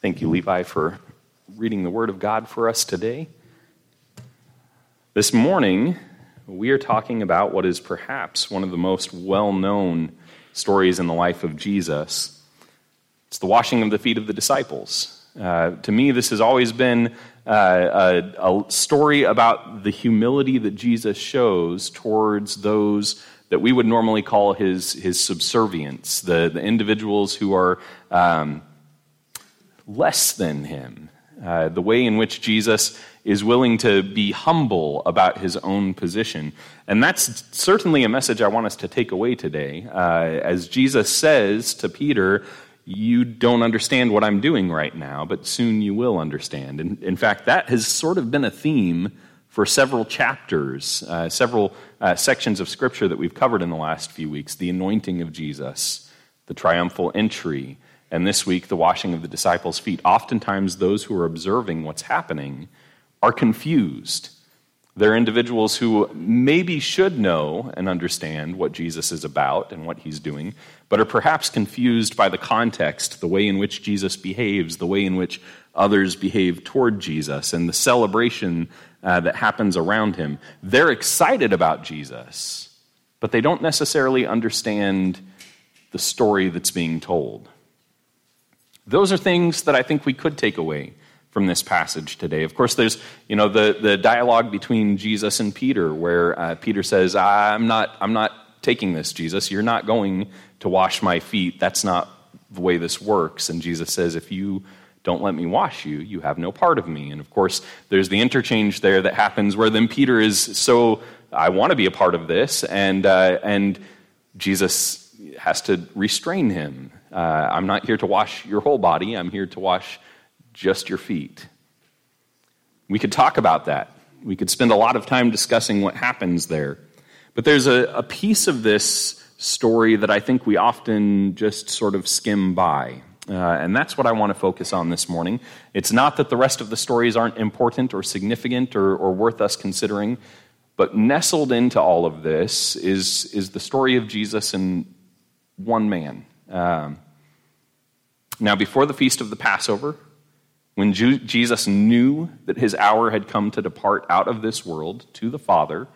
Thank you, Levi, for reading the Word of God for us today. This morning, we are talking about what is perhaps one of the most well known stories in the life of Jesus. It's the washing of the feet of the disciples. Uh, to me, this has always been uh, a, a story about the humility that Jesus shows towards those that we would normally call his, his subservients, the, the individuals who are um, less than him. Uh, the way in which Jesus is willing to be humble about his own position. And that's certainly a message I want us to take away today. Uh, as Jesus says to Peter, You don't understand what I'm doing right now, but soon you will understand. And in fact, that has sort of been a theme for several chapters, uh, several uh, sections of scripture that we've covered in the last few weeks the anointing of Jesus, the triumphal entry, and this week, the washing of the disciples' feet. Oftentimes, those who are observing what's happening are confused. They're individuals who maybe should know and understand what Jesus is about and what he's doing, but are perhaps confused by the context, the way in which Jesus behaves, the way in which others behave toward Jesus, and the celebration uh, that happens around him. They're excited about Jesus, but they don't necessarily understand the story that's being told. Those are things that I think we could take away from this passage today. Of course, there's you know the, the dialogue between Jesus and Peter, where uh, Peter says, "I'm not I'm not taking this, Jesus. You're not going to wash my feet. That's not the way this works." And Jesus says, "If you don't let me wash you, you have no part of me." And of course, there's the interchange there that happens where then Peter is so I want to be a part of this, and uh, and Jesus has to restrain him uh, I'm not here to wash your whole body, I'm here to wash just your feet. We could talk about that. We could spend a lot of time discussing what happens there. But there's a, a piece of this story that I think we often just sort of skim by. Uh, and that's what I want to focus on this morning. It's not that the rest of the stories aren't important or significant or, or worth us considering, but nestled into all of this is, is the story of Jesus and one man, um, now, before the feast of the Passover, when Ju- Jesus knew that his hour had come to depart out of this world to the Father,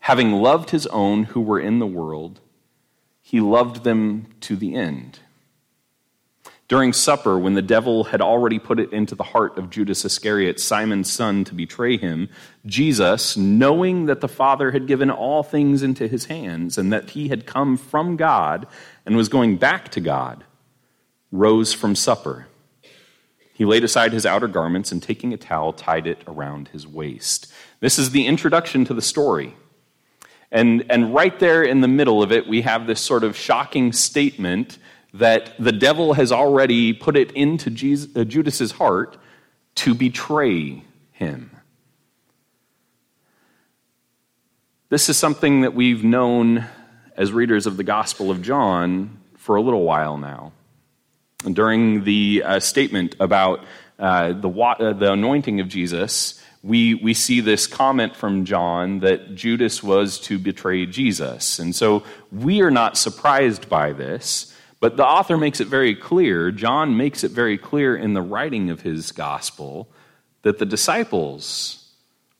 having loved his own who were in the world, he loved them to the end. During supper, when the devil had already put it into the heart of Judas Iscariot, Simon's son, to betray him, Jesus, knowing that the Father had given all things into his hands and that he had come from God and was going back to God, rose from supper. He laid aside his outer garments and, taking a towel, tied it around his waist. This is the introduction to the story. And, and right there in the middle of it, we have this sort of shocking statement that the devil has already put it into Jesus, uh, Judas's heart to betray him. This is something that we've known as readers of the Gospel of John for a little while now. During the uh, statement about uh, the, uh, the anointing of Jesus, we, we see this comment from John that Judas was to betray Jesus. And so we are not surprised by this, but the author makes it very clear, John makes it very clear in the writing of his gospel, that the disciples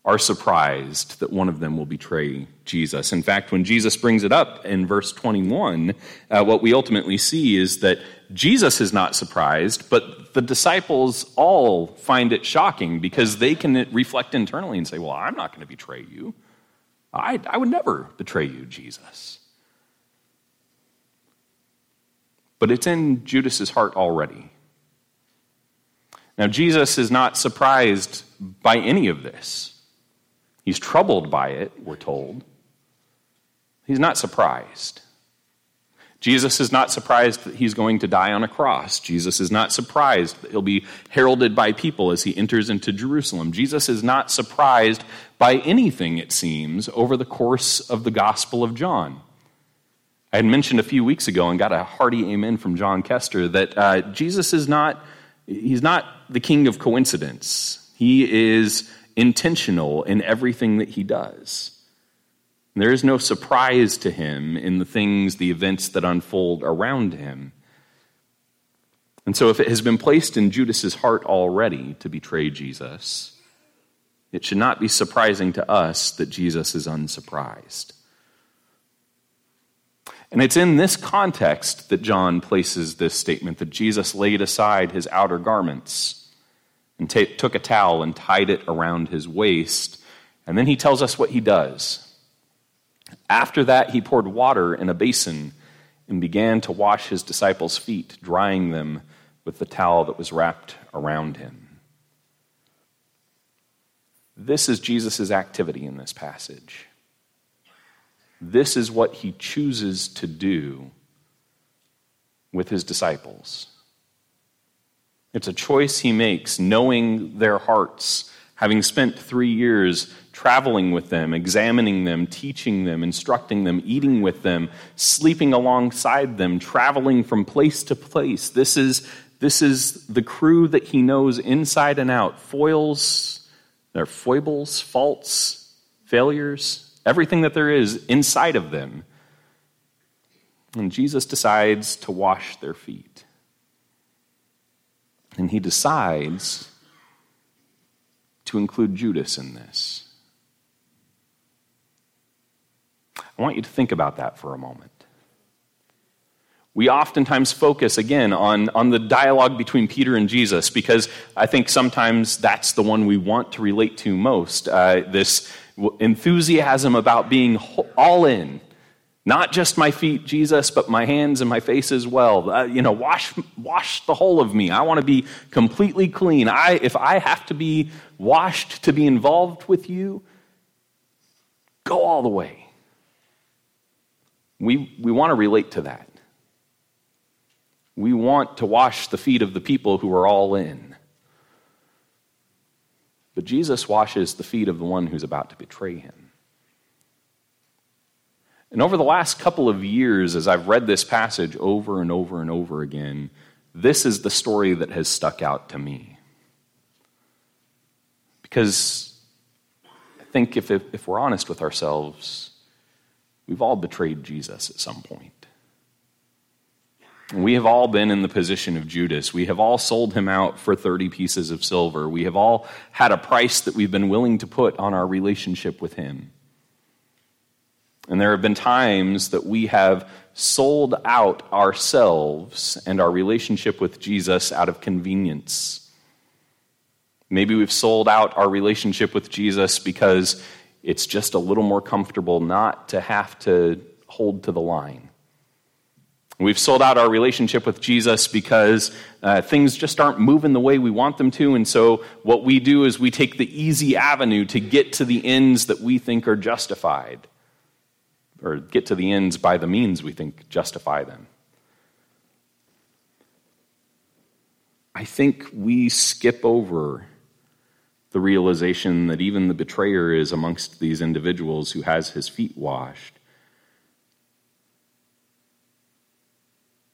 are surprised that one of them will betray Jesus. In fact, when Jesus brings it up in verse 21, uh, what we ultimately see is that Jesus is not surprised, but the disciples all find it shocking because they can reflect internally and say, Well, I'm not going to betray you. I, I would never betray you, Jesus. But it's in Judas's heart already. Now, Jesus is not surprised by any of this. He's troubled by it, we're told. He's not surprised. Jesus is not surprised that he's going to die on a cross. Jesus is not surprised that he'll be heralded by people as he enters into Jerusalem. Jesus is not surprised by anything, it seems, over the course of the Gospel of John. I had mentioned a few weeks ago and got a hearty amen from John Kester that uh, Jesus is not, he's not the king of coincidence. He is intentional in everything that he does. There is no surprise to him in the things, the events that unfold around him. And so, if it has been placed in Judas's heart already to betray Jesus, it should not be surprising to us that Jesus is unsurprised. And it's in this context that John places this statement that Jesus laid aside his outer garments and t- took a towel and tied it around his waist. And then he tells us what he does. After that, he poured water in a basin and began to wash his disciples' feet, drying them with the towel that was wrapped around him. This is Jesus' activity in this passage. This is what he chooses to do with his disciples. It's a choice he makes, knowing their hearts, having spent three years traveling with them, examining them, teaching them, instructing them, eating with them, sleeping alongside them, traveling from place to place. This is, this is the crew that he knows inside and out foils, their foibles, faults, failures, everything that there is inside of them. And Jesus decides to wash their feet. And he decides to include Judas in this. I want you to think about that for a moment. We oftentimes focus again on, on the dialogue between Peter and Jesus because I think sometimes that's the one we want to relate to most. Uh, this enthusiasm about being all in. Not just my feet, Jesus, but my hands and my face as well. Uh, you know, wash, wash the whole of me. I want to be completely clean. I, if I have to be washed to be involved with you, go all the way. We, we want to relate to that. We want to wash the feet of the people who are all in. But Jesus washes the feet of the one who's about to betray him. And over the last couple of years, as I've read this passage over and over and over again, this is the story that has stuck out to me. Because I think if, if, if we're honest with ourselves, we've all betrayed Jesus at some point. We have all been in the position of Judas. We have all sold him out for 30 pieces of silver. We have all had a price that we've been willing to put on our relationship with him. And there have been times that we have sold out ourselves and our relationship with Jesus out of convenience. Maybe we've sold out our relationship with Jesus because it's just a little more comfortable not to have to hold to the line. We've sold out our relationship with Jesus because uh, things just aren't moving the way we want them to. And so, what we do is we take the easy avenue to get to the ends that we think are justified, or get to the ends by the means we think justify them. I think we skip over the realization that even the betrayer is amongst these individuals who has his feet washed.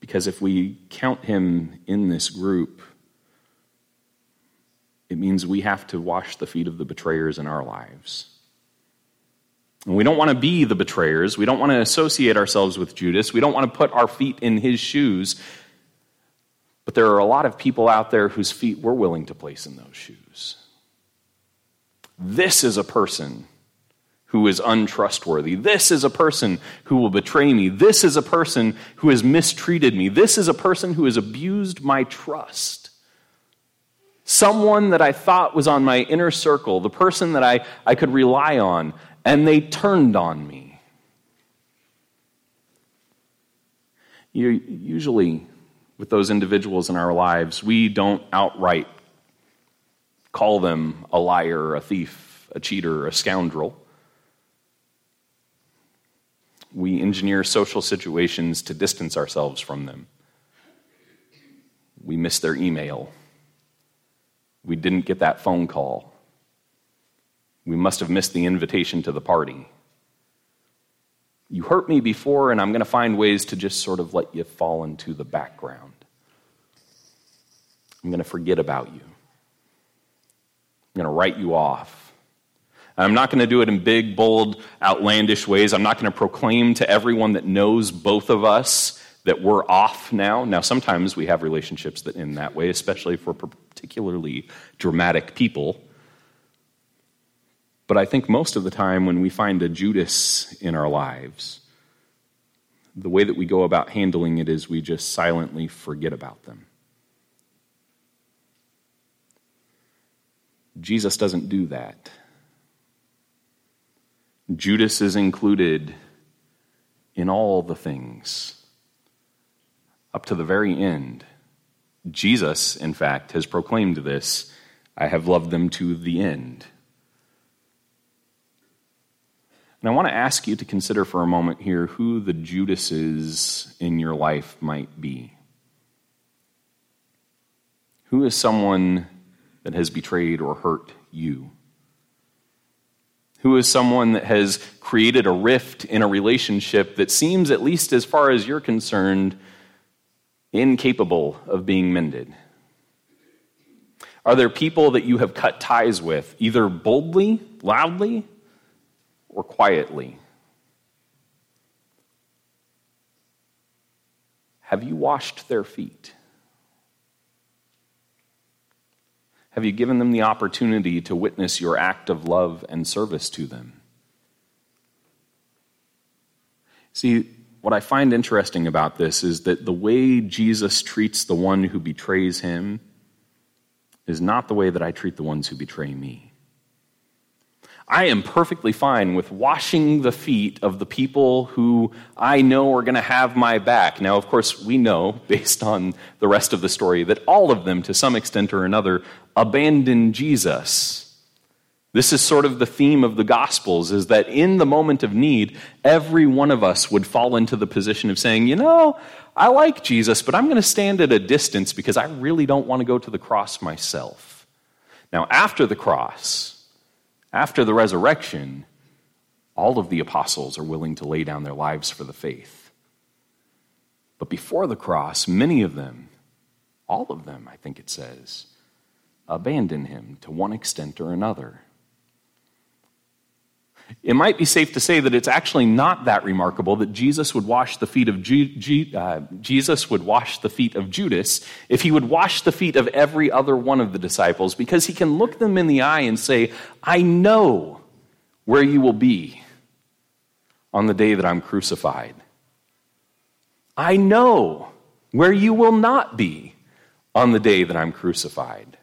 Because if we count him in this group, it means we have to wash the feet of the betrayers in our lives. And we don't want to be the betrayers. We don't want to associate ourselves with Judas. We don't want to put our feet in his shoes. But there are a lot of people out there whose feet we're willing to place in those shoes. This is a person who is untrustworthy. This is a person who will betray me. This is a person who has mistreated me. This is a person who has abused my trust. Someone that I thought was on my inner circle, the person that I, I could rely on, and they turned on me. You, usually, with those individuals in our lives, we don't outright call them a liar, a thief, a cheater, a scoundrel we engineer social situations to distance ourselves from them. We missed their email. We didn't get that phone call. We must have missed the invitation to the party. You hurt me before, and I'm going to find ways to just sort of let you fall into the background. I'm going to forget about you. I'm going to write you off. I'm not going to do it in big, bold, outlandish ways. I'm not going to proclaim to everyone that knows both of us that we're off now. Now, sometimes we have relationships that end that way, especially for particularly dramatic people. But I think most of the time when we find a Judas in our lives, the way that we go about handling it is we just silently forget about them. Jesus doesn't do that. Judas is included in all the things up to the very end. Jesus, in fact, has proclaimed this I have loved them to the end. And I want to ask you to consider for a moment here who the Judases in your life might be. Who is someone that has betrayed or hurt you? Who is someone that has created a rift in a relationship that seems, at least as far as you're concerned, incapable of being mended? Are there people that you have cut ties with, either boldly, loudly, or quietly? Have you washed their feet? Have you given them the opportunity to witness your act of love and service to them? See, what I find interesting about this is that the way Jesus treats the one who betrays him is not the way that I treat the ones who betray me. I am perfectly fine with washing the feet of the people who I know are going to have my back. Now, of course, we know, based on the rest of the story, that all of them, to some extent or another, abandon Jesus. This is sort of the theme of the Gospels is that in the moment of need, every one of us would fall into the position of saying, you know, I like Jesus, but I'm going to stand at a distance because I really don't want to go to the cross myself. Now, after the cross, after the resurrection, all of the apostles are willing to lay down their lives for the faith. But before the cross, many of them, all of them, I think it says, abandon him to one extent or another it might be safe to say that it's actually not that remarkable that Jesus would wash the feet of uh, Jesus would wash the feet of Judas if he would wash the feet of every other one of the disciples because he can look them in the eye and say, "I know where you will be on the day that I'm crucified. I know where you will not be on the day that I'm crucified."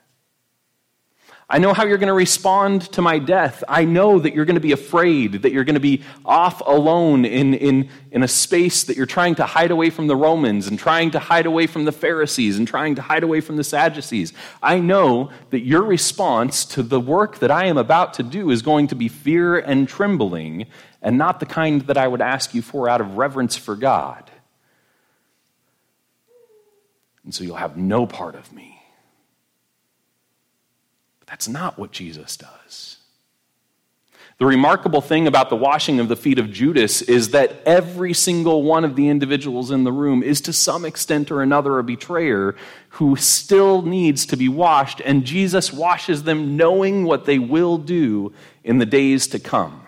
I know how you're going to respond to my death. I know that you're going to be afraid, that you're going to be off alone in, in, in a space that you're trying to hide away from the Romans and trying to hide away from the Pharisees and trying to hide away from the Sadducees. I know that your response to the work that I am about to do is going to be fear and trembling and not the kind that I would ask you for out of reverence for God. And so you'll have no part of me. That's not what Jesus does. The remarkable thing about the washing of the feet of Judas is that every single one of the individuals in the room is to some extent or another a betrayer who still needs to be washed, and Jesus washes them knowing what they will do in the days to come.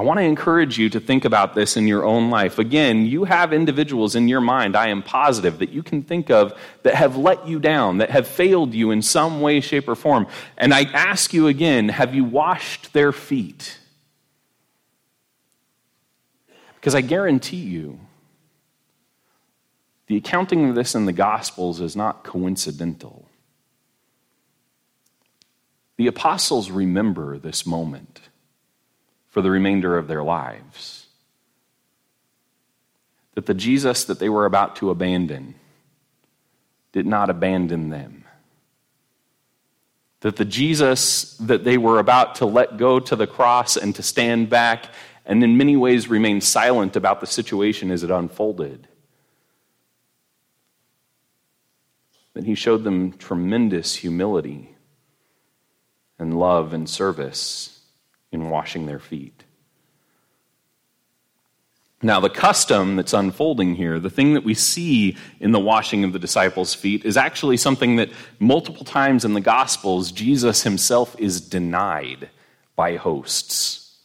I want to encourage you to think about this in your own life. Again, you have individuals in your mind, I am positive, that you can think of that have let you down, that have failed you in some way, shape, or form. And I ask you again have you washed their feet? Because I guarantee you, the accounting of this in the Gospels is not coincidental. The apostles remember this moment for the remainder of their lives. That the Jesus that they were about to abandon did not abandon them. That the Jesus that they were about to let go to the cross and to stand back and in many ways remain silent about the situation as it unfolded. That he showed them tremendous humility and love and service in washing their feet. Now, the custom that's unfolding here, the thing that we see in the washing of the disciples' feet, is actually something that multiple times in the Gospels, Jesus himself is denied by hosts.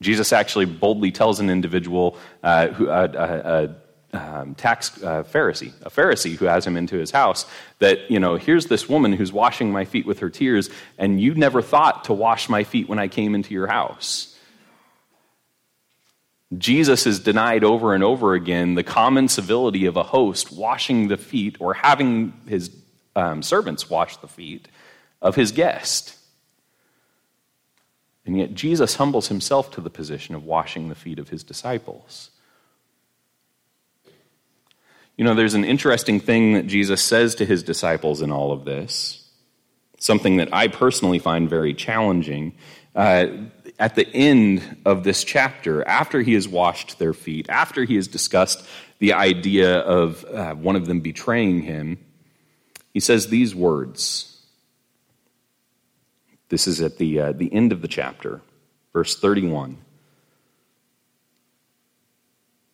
Jesus actually boldly tells an individual, uh, who, uh, uh, um, tax uh, Pharisee, a Pharisee who has him into his house, that, you know, here's this woman who's washing my feet with her tears, and you never thought to wash my feet when I came into your house. Jesus is denied over and over again the common civility of a host washing the feet or having his um, servants wash the feet of his guest. And yet, Jesus humbles himself to the position of washing the feet of his disciples. You know, there's an interesting thing that Jesus says to his disciples in all of this, something that I personally find very challenging. Uh, at the end of this chapter, after he has washed their feet, after he has discussed the idea of uh, one of them betraying him, he says these words. This is at the, uh, the end of the chapter, verse 31.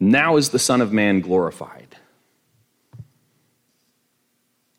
Now is the Son of Man glorified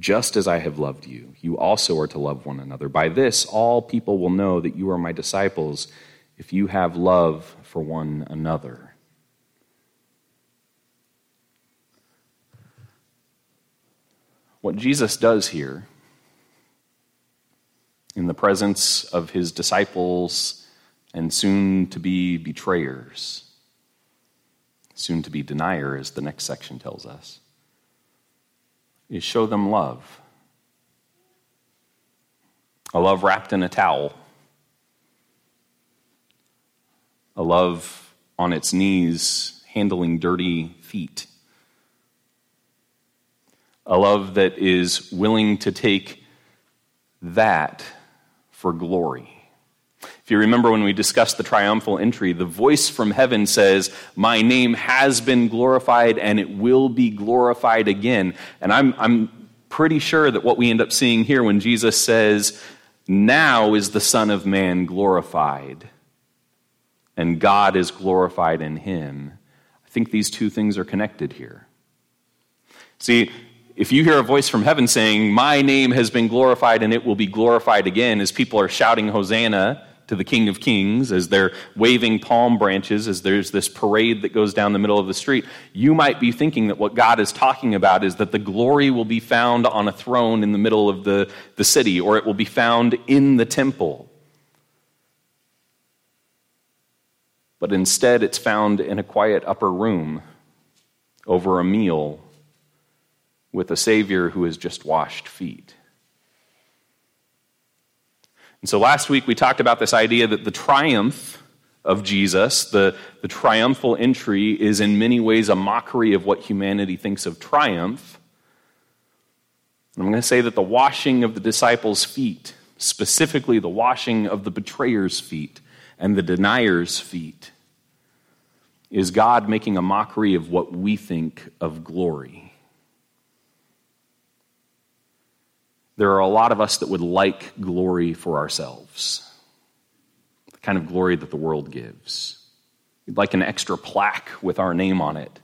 Just as I have loved you, you also are to love one another. By this, all people will know that you are my disciples if you have love for one another. What Jesus does here, in the presence of his disciples and soon to be betrayers, soon to be denier, as the next section tells us is show them love. A love wrapped in a towel. A love on its knees handling dirty feet. A love that is willing to take that for glory. If you remember when we discussed the triumphal entry, the voice from heaven says, My name has been glorified and it will be glorified again. And I'm, I'm pretty sure that what we end up seeing here when Jesus says, Now is the Son of Man glorified and God is glorified in him, I think these two things are connected here. See, if you hear a voice from heaven saying, My name has been glorified and it will be glorified again, as people are shouting Hosanna, to the King of Kings, as they're waving palm branches, as there's this parade that goes down the middle of the street, you might be thinking that what God is talking about is that the glory will be found on a throne in the middle of the, the city, or it will be found in the temple. But instead, it's found in a quiet upper room over a meal with a Savior who has just washed feet. And so last week we talked about this idea that the triumph of Jesus, the, the triumphal entry, is in many ways a mockery of what humanity thinks of triumph. I'm going to say that the washing of the disciples' feet, specifically the washing of the betrayer's feet and the denier's feet, is God making a mockery of what we think of glory. There are a lot of us that would like glory for ourselves, the kind of glory that the world gives. We'd like an extra plaque with our name on it.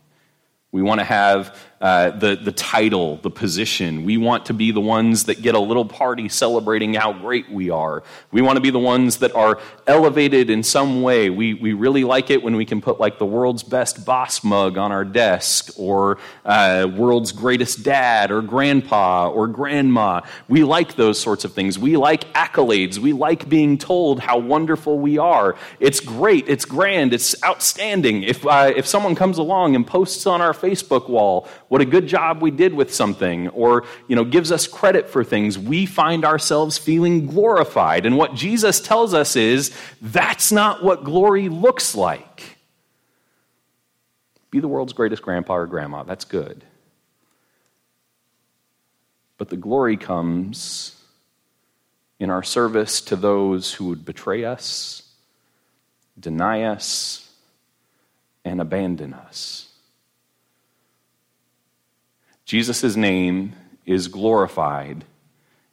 We want to have uh, the, the title, the position. We want to be the ones that get a little party celebrating how great we are. We want to be the ones that are elevated in some way. We, we really like it when we can put like the world's best boss mug on our desk or uh, world's greatest dad or grandpa or grandma. We like those sorts of things. We like accolades. We like being told how wonderful we are. It's great. It's grand. It's outstanding. If, uh, if someone comes along and posts on our Facebook wall, what a good job we did with something, or you know, gives us credit for things, we find ourselves feeling glorified. And what Jesus tells us is that's not what glory looks like. Be the world's greatest grandpa or grandma, that's good. But the glory comes in our service to those who would betray us deny us, and abandon us. Jesus' name is glorified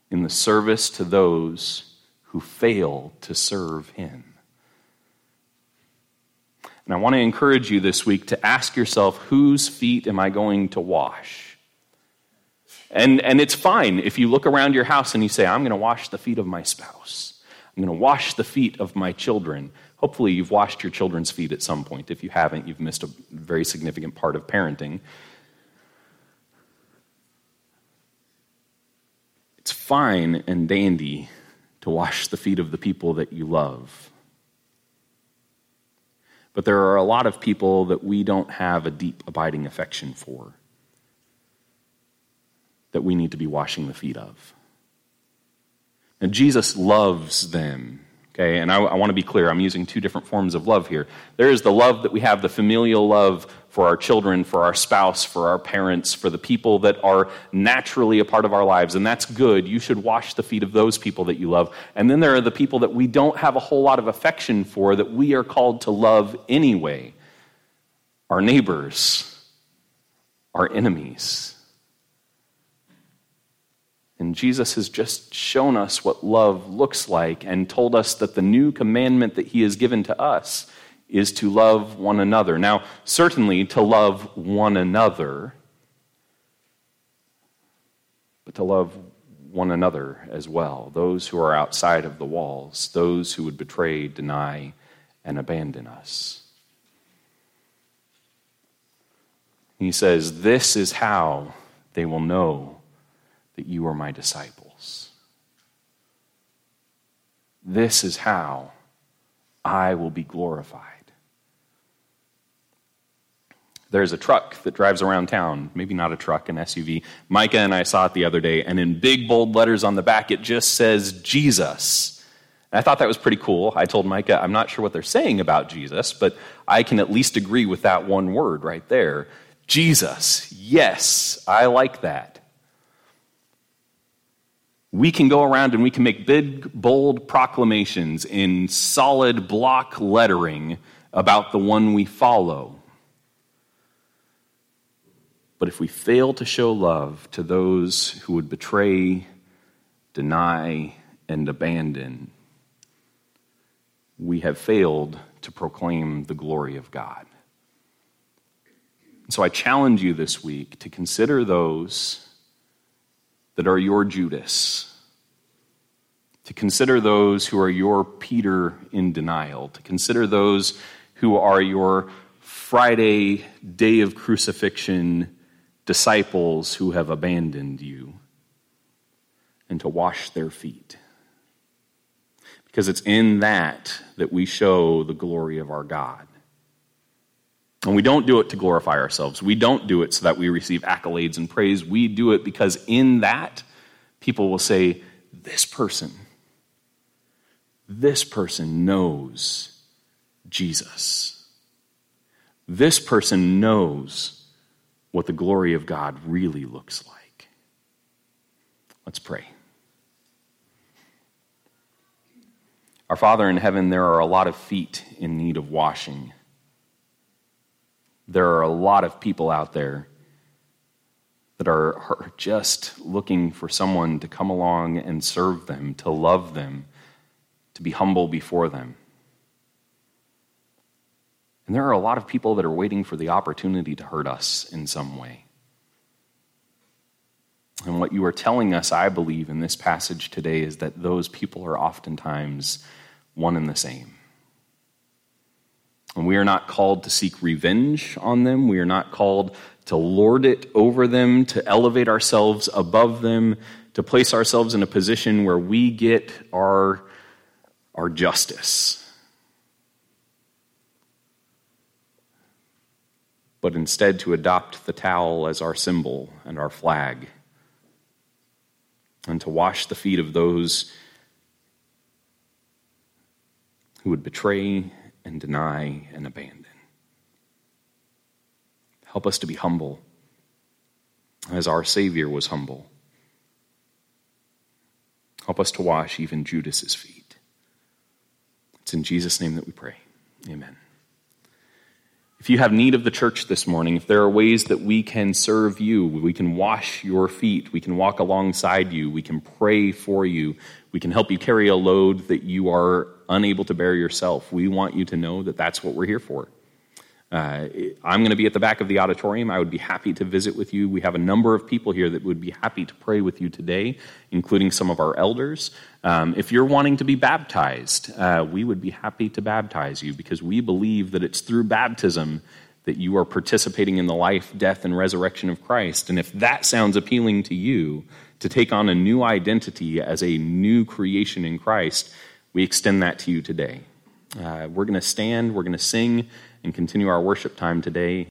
in the service to those who fail to serve him. And I want to encourage you this week to ask yourself whose feet am I going to wash? And, and it's fine if you look around your house and you say, I'm going to wash the feet of my spouse. I'm going to wash the feet of my children. Hopefully, you've washed your children's feet at some point. If you haven't, you've missed a very significant part of parenting. Fine and dandy to wash the feet of the people that you love. But there are a lot of people that we don't have a deep, abiding affection for that we need to be washing the feet of. And Jesus loves them. Okay, and I, I want to be clear, I'm using two different forms of love here. There is the love that we have, the familial love for our children, for our spouse, for our parents, for the people that are naturally a part of our lives, and that's good. You should wash the feet of those people that you love. And then there are the people that we don't have a whole lot of affection for that we are called to love anyway our neighbors, our enemies and Jesus has just shown us what love looks like and told us that the new commandment that he has given to us is to love one another. Now, certainly to love one another, but to love one another as well, those who are outside of the walls, those who would betray, deny, and abandon us. He says, This is how they will know that you are my disciples. This is how I will be glorified. There's a truck that drives around town, maybe not a truck, an SUV. Micah and I saw it the other day, and in big bold letters on the back, it just says Jesus. I thought that was pretty cool. I told Micah, I'm not sure what they're saying about Jesus, but I can at least agree with that one word right there. Jesus. Yes, I like that we can go around and we can make big, bold proclamations in solid block lettering about the one we follow. But if we fail to show love to those who would betray, deny, and abandon, we have failed to proclaim the glory of God. So I challenge you this week to consider those that are your Judas, to consider those who are your Peter in denial, to consider those who are your Friday, day of crucifixion disciples who have abandoned you, and to wash their feet. Because it's in that that we show the glory of our God. And we don't do it to glorify ourselves. We don't do it so that we receive accolades and praise. We do it because in that, people will say, This person, this person knows Jesus. This person knows what the glory of God really looks like. Let's pray. Our Father in heaven, there are a lot of feet in need of washing. There are a lot of people out there that are, are just looking for someone to come along and serve them, to love them, to be humble before them. And there are a lot of people that are waiting for the opportunity to hurt us in some way. And what you are telling us, I believe, in this passage today is that those people are oftentimes one and the same. And we are not called to seek revenge on them. We are not called to lord it over them, to elevate ourselves above them, to place ourselves in a position where we get our, our justice. But instead, to adopt the towel as our symbol and our flag, and to wash the feet of those who would betray and deny and abandon. Help us to be humble as our Savior was humble. Help us to wash even Judas's feet. It's in Jesus' name that we pray. Amen. If you have need of the church this morning, if there are ways that we can serve you, we can wash your feet, we can walk alongside you, we can pray for you, we can help you carry a load that you are unable to bear yourself, we want you to know that that's what we're here for. Uh, I'm going to be at the back of the auditorium. I would be happy to visit with you. We have a number of people here that would be happy to pray with you today, including some of our elders. Um, if you're wanting to be baptized, uh, we would be happy to baptize you because we believe that it's through baptism that you are participating in the life, death, and resurrection of Christ. And if that sounds appealing to you, to take on a new identity as a new creation in Christ, we extend that to you today. Uh, we're going to stand, we're going to sing and continue our worship time today